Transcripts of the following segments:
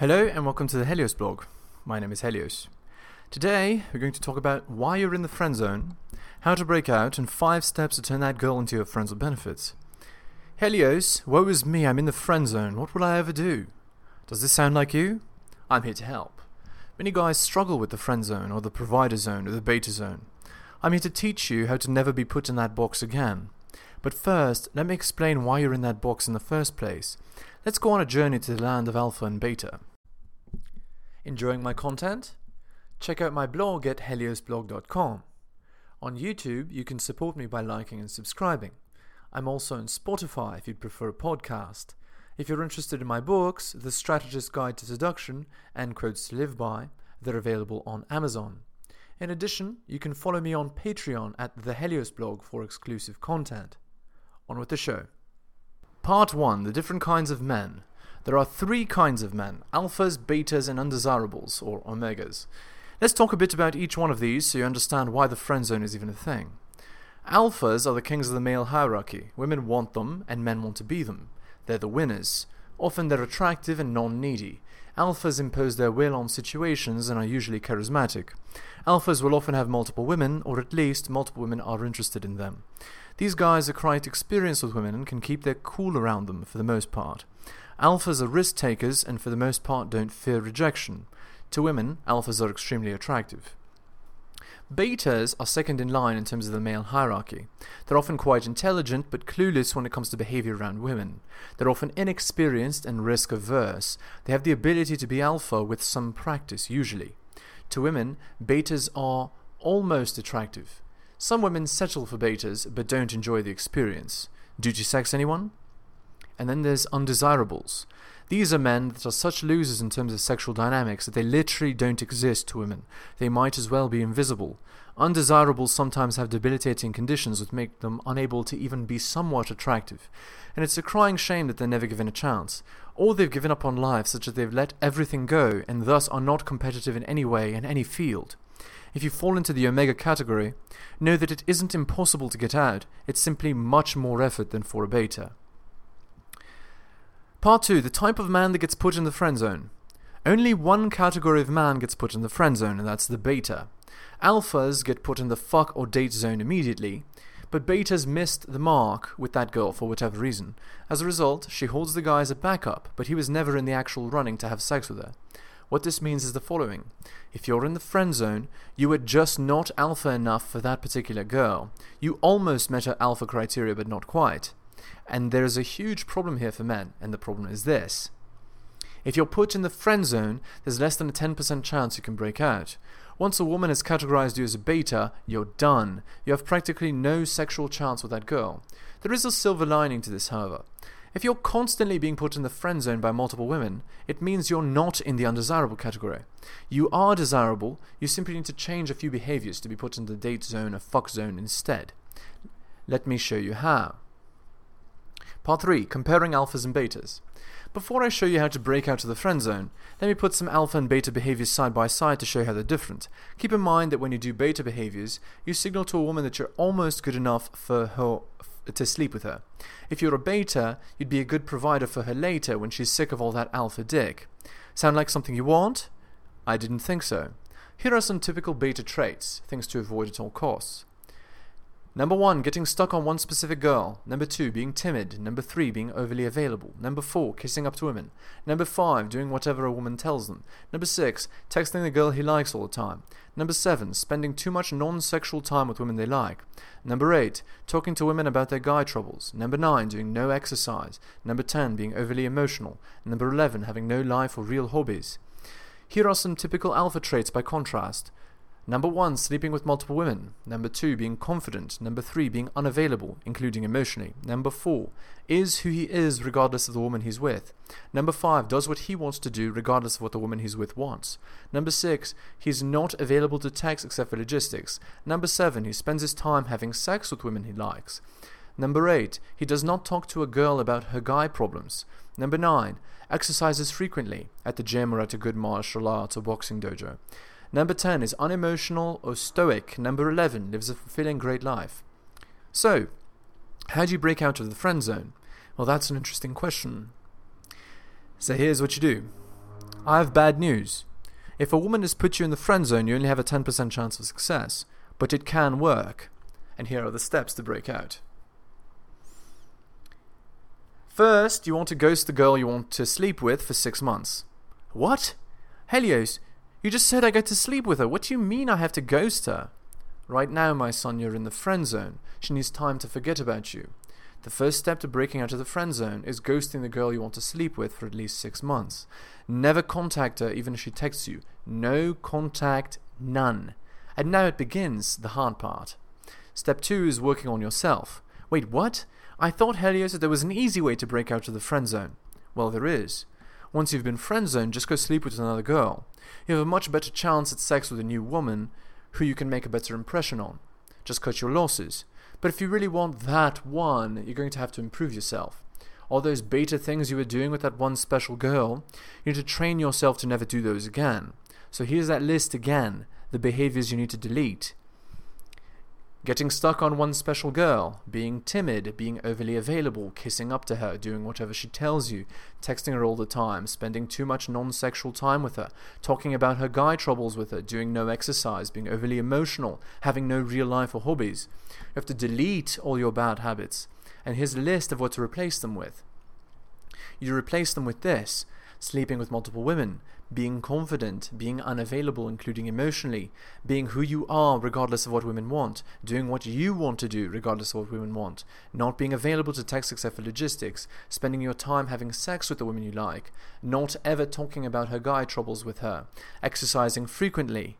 Hello and welcome to the Helios blog. My name is Helios. Today we're going to talk about why you're in the friend zone, how to break out, and five steps to turn that girl into your friends with benefits. Helios, woe is me, I'm in the friend zone. What will I ever do? Does this sound like you? I'm here to help. Many guys struggle with the friend zone, or the provider zone, or the beta zone. I'm here to teach you how to never be put in that box again. But first, let me explain why you're in that box in the first place. Let's go on a journey to the land of alpha and beta. Enjoying my content? Check out my blog at heliosblog.com. On YouTube, you can support me by liking and subscribing. I'm also on Spotify if you'd prefer a podcast. If you're interested in my books, The Strategist's Guide to Seduction and Quotes to Live By, they're available on Amazon. In addition, you can follow me on Patreon at the Helios blog for exclusive content. On with the show. Part 1 The Different Kinds of Men. There are three kinds of men alphas, betas, and undesirables, or omegas. Let's talk a bit about each one of these so you understand why the friend zone is even a thing. Alphas are the kings of the male hierarchy. Women want them, and men want to be them. They're the winners. Often they're attractive and non needy. Alphas impose their will on situations and are usually charismatic. Alphas will often have multiple women, or at least multiple women are interested in them. These guys are quite experienced with women and can keep their cool around them for the most part. Alphas are risk takers and for the most part don't fear rejection. To women, alphas are extremely attractive. Betas are second in line in terms of the male hierarchy. They're often quite intelligent but clueless when it comes to behavior around women. They're often inexperienced and risk averse. They have the ability to be alpha with some practice, usually. To women, betas are almost attractive. Some women settle for betas but don't enjoy the experience. Duty sex anyone? And then there's undesirables. These are men that are such losers in terms of sexual dynamics that they literally don't exist to women. They might as well be invisible. Undesirables sometimes have debilitating conditions that make them unable to even be somewhat attractive. And it's a crying shame that they're never given a chance. Or they've given up on life such that they've let everything go and thus are not competitive in any way in any field. If you fall into the omega category, know that it isn't impossible to get out, it's simply much more effort than for a beta. Part 2 The type of man that gets put in the friend zone. Only one category of man gets put in the friend zone, and that's the beta. Alphas get put in the fuck or date zone immediately, but betas missed the mark with that girl for whatever reason. As a result, she holds the guy as a backup, but he was never in the actual running to have sex with her. What this means is the following. If you're in the friend zone, you are just not alpha enough for that particular girl. You almost met her alpha criteria, but not quite. And there's a huge problem here for men, and the problem is this. If you're put in the friend zone, there's less than a 10% chance you can break out. Once a woman has categorized you as a beta, you're done. You have practically no sexual chance with that girl. There is a silver lining to this, however. If you're constantly being put in the friend zone by multiple women, it means you're not in the undesirable category. You are desirable, you simply need to change a few behaviors to be put in the date zone or fuck zone instead. Let me show you how. Part 3 Comparing Alphas and Betas. Before I show you how to break out of the friend zone, let me put some alpha and beta behaviors side by side to show how they're different. Keep in mind that when you do beta behaviors, you signal to a woman that you're almost good enough for her to sleep with her. If you're a beta, you'd be a good provider for her later when she's sick of all that alpha dick. Sound like something you want? I didn't think so. Here are some typical beta traits, things to avoid at all costs. Number one, getting stuck on one specific girl. Number two, being timid. Number three, being overly available. Number four, kissing up to women. Number five, doing whatever a woman tells them. Number six, texting the girl he likes all the time. Number seven, spending too much non sexual time with women they like. Number eight, talking to women about their guy troubles. Number nine, doing no exercise. Number ten, being overly emotional. Number eleven, having no life or real hobbies. Here are some typical alpha traits by contrast. Number one, sleeping with multiple women. Number two, being confident. Number three, being unavailable, including emotionally. Number four, is who he is regardless of the woman he's with. Number five, does what he wants to do regardless of what the woman he's with wants. Number six, he's not available to text except for logistics. Number seven, he spends his time having sex with women he likes. Number 8. He does not talk to a girl about her guy problems. Number 9. Exercises frequently, at the gym or at a good martial arts or boxing dojo. Number 10 is unemotional or stoic. Number 11 lives a fulfilling great life. So, how do you break out of the friend zone? Well, that's an interesting question. So here's what you do. I have bad news. If a woman has put you in the friend zone, you only have a 10% chance of success, but it can work. And here are the steps to break out. First, you want to ghost the girl you want to sleep with for six months. What? Helios, you just said I go to sleep with her. What do you mean I have to ghost her? Right now, my son, you're in the friend zone. She needs time to forget about you. The first step to breaking out of the friend zone is ghosting the girl you want to sleep with for at least six months. Never contact her even if she texts you. No contact, none. And now it begins, the hard part. Step two is working on yourself. Wait, what? I thought, Helios, that there was an easy way to break out of the friend zone. Well, there is. Once you've been friend zoned, just go sleep with another girl. You have a much better chance at sex with a new woman who you can make a better impression on. Just cut your losses. But if you really want that one, you're going to have to improve yourself. All those beta things you were doing with that one special girl, you need to train yourself to never do those again. So here's that list again the behaviors you need to delete. Getting stuck on one special girl, being timid, being overly available, kissing up to her, doing whatever she tells you, texting her all the time, spending too much non sexual time with her, talking about her guy troubles with her, doing no exercise, being overly emotional, having no real life or hobbies. You have to delete all your bad habits. And here's a list of what to replace them with. You replace them with this sleeping with multiple women, being confident, being unavailable, including emotionally, being who you are regardless of what women want, doing what you want to do regardless of what women want, not being available to text except for logistics, spending your time having sex with the women you like, not ever talking about her guy troubles with her, exercising frequently,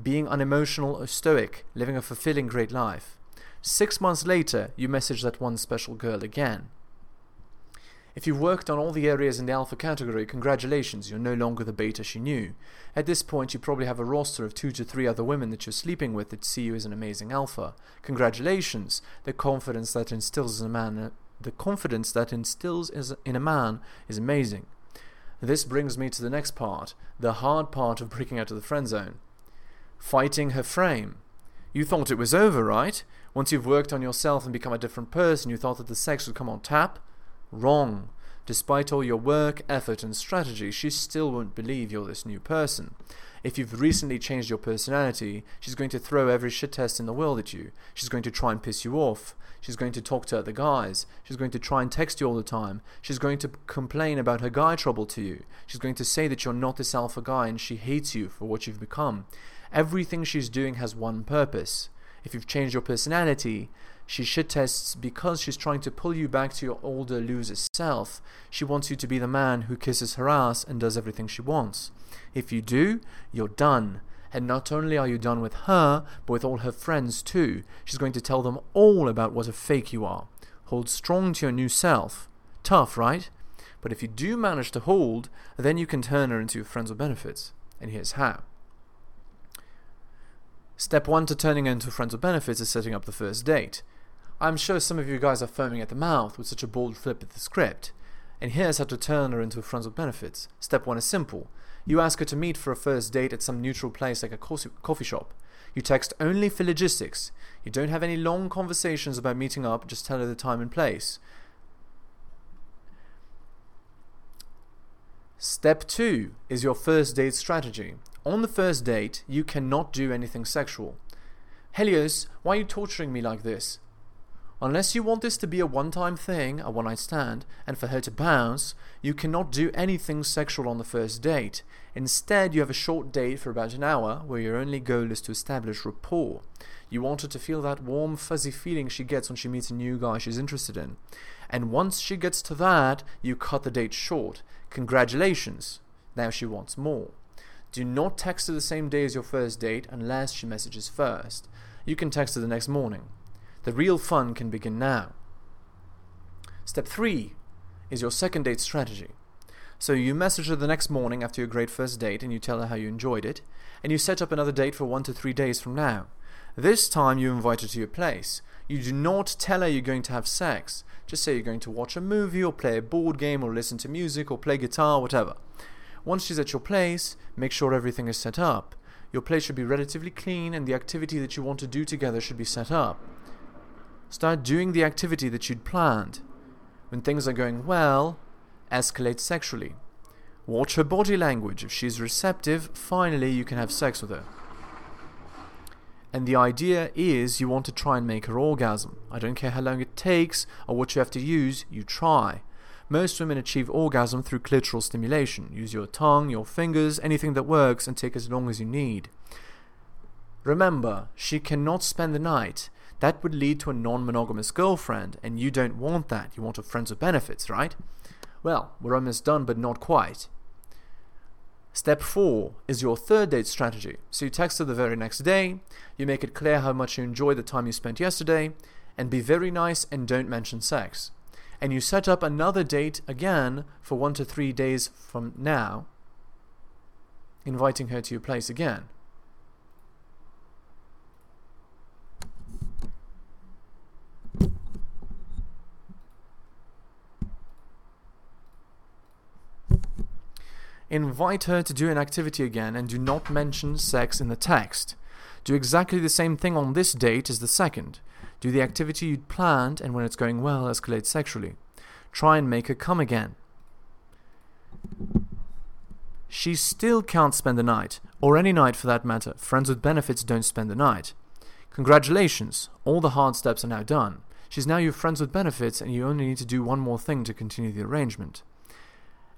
being unemotional or stoic, living a fulfilling great life. Six months later, you message that one special girl again. If you've worked on all the areas in the alpha category, congratulations, you're no longer the beta she knew. At this point, you probably have a roster of two to three other women that you're sleeping with that see you as an amazing alpha. Congratulations, the confidence that instills in a man, the confidence that instills in a man is amazing. This brings me to the next part, the hard part of breaking out of the friend zone. Fighting her frame. You thought it was over, right? Once you've worked on yourself and become a different person, you thought that the sex would come on tap? Wrong. Despite all your work, effort, and strategy, she still won't believe you're this new person. If you've recently changed your personality, she's going to throw every shit test in the world at you. She's going to try and piss you off. She's going to talk to other guys. She's going to try and text you all the time. She's going to complain about her guy trouble to you. She's going to say that you're not this alpha guy and she hates you for what you've become. Everything she's doing has one purpose. If you've changed your personality, she shit tests because she's trying to pull you back to your older loser self. She wants you to be the man who kisses her ass and does everything she wants. If you do, you're done. And not only are you done with her, but with all her friends too. She's going to tell them all about what a fake you are. Hold strong to your new self. Tough, right? But if you do manage to hold, then you can turn her into your friends with benefits. And here's how. Step one to turning her into a friends with benefits is setting up the first date. I'm sure some of you guys are foaming at the mouth with such a bold flip of the script. And here's how to turn her into a friends with benefits. Step one is simple. You ask her to meet for a first date at some neutral place like a coffee shop. You text only for logistics. You don't have any long conversations about meeting up, just tell her the time and place. Step two is your first date strategy. On the first date, you cannot do anything sexual. Helios, why are you torturing me like this? Unless you want this to be a one time thing, a one night stand, and for her to bounce, you cannot do anything sexual on the first date. Instead, you have a short date for about an hour where your only goal is to establish rapport. You want her to feel that warm, fuzzy feeling she gets when she meets a new guy she's interested in. And once she gets to that, you cut the date short. Congratulations! Now she wants more. Do not text her the same day as your first date unless she messages first. You can text her the next morning. The real fun can begin now. Step 3 is your second date strategy. So you message her the next morning after your great first date and you tell her how you enjoyed it, and you set up another date for one to three days from now. This time you invite her to your place. You do not tell her you're going to have sex. Just say you're going to watch a movie or play a board game or listen to music or play guitar, whatever. Once she's at your place, make sure everything is set up. Your place should be relatively clean and the activity that you want to do together should be set up. Start doing the activity that you'd planned. When things are going well, escalate sexually. Watch her body language. If she's receptive, finally you can have sex with her. And the idea is you want to try and make her orgasm. I don't care how long it takes or what you have to use, you try. Most women achieve orgasm through clitoral stimulation. Use your tongue, your fingers, anything that works, and take as long as you need. Remember, she cannot spend the night. That would lead to a non monogamous girlfriend, and you don't want that. You want a friends with benefits, right? Well, we're almost done, but not quite. Step 4 is your third date strategy. So you text her the very next day, you make it clear how much you enjoyed the time you spent yesterday, and be very nice and don't mention sex. And you set up another date again for one to three days from now, inviting her to your place again. Invite her to do an activity again and do not mention sex in the text. Do exactly the same thing on this date as the second. Do the activity you'd planned and when it's going well, escalate sexually. Try and make her come again. She still can't spend the night, or any night for that matter. Friends with benefits don't spend the night. Congratulations, all the hard steps are now done. She's now your friends with benefits, and you only need to do one more thing to continue the arrangement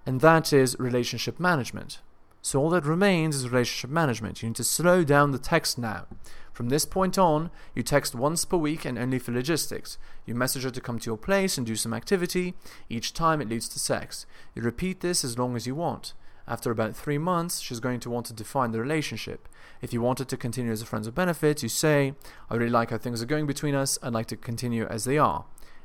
and that is relationship management. So all that remains is relationship management. You need to slow down the text now. From this point on, you text once per week and only for logistics. You message her to come to your place and do some activity. Each time it leads to sex. You repeat this as long as you want. After about three months, she's going to want to define the relationship. If you wanted to continue as a friends with benefits, you say, I really like how things are going between us, I'd like to continue as they are.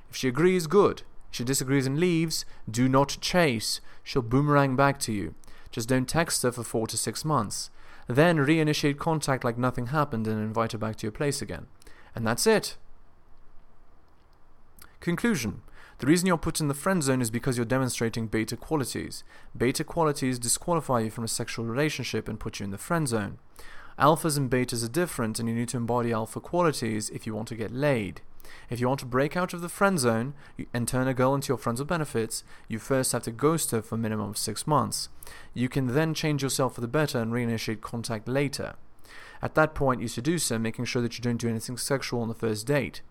If she agrees, good she disagrees and leaves, do not chase. She'll boomerang back to you. Just don't text her for four to six months. Then reinitiate contact like nothing happened and invite her back to your place again. And that's it. Conclusion. The reason you're put in the friend zone is because you're demonstrating beta qualities. Beta qualities disqualify you from a sexual relationship and put you in the friend zone. Alphas and betas are different, and you need to embody alpha qualities if you want to get laid. If you want to break out of the friend zone and turn a girl into your friends with benefits, you first have to ghost her for a minimum of six months. You can then change yourself for the better and reinitiate contact later. At that point, you seduce her, making sure that you don't do anything sexual on the first date.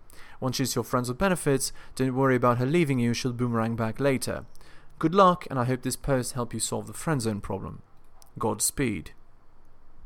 Once she's your friends with benefits, don't worry about her leaving you, she'll boomerang back later. Good luck, and I hope this post helped you solve the friend zone problem. Godspeed.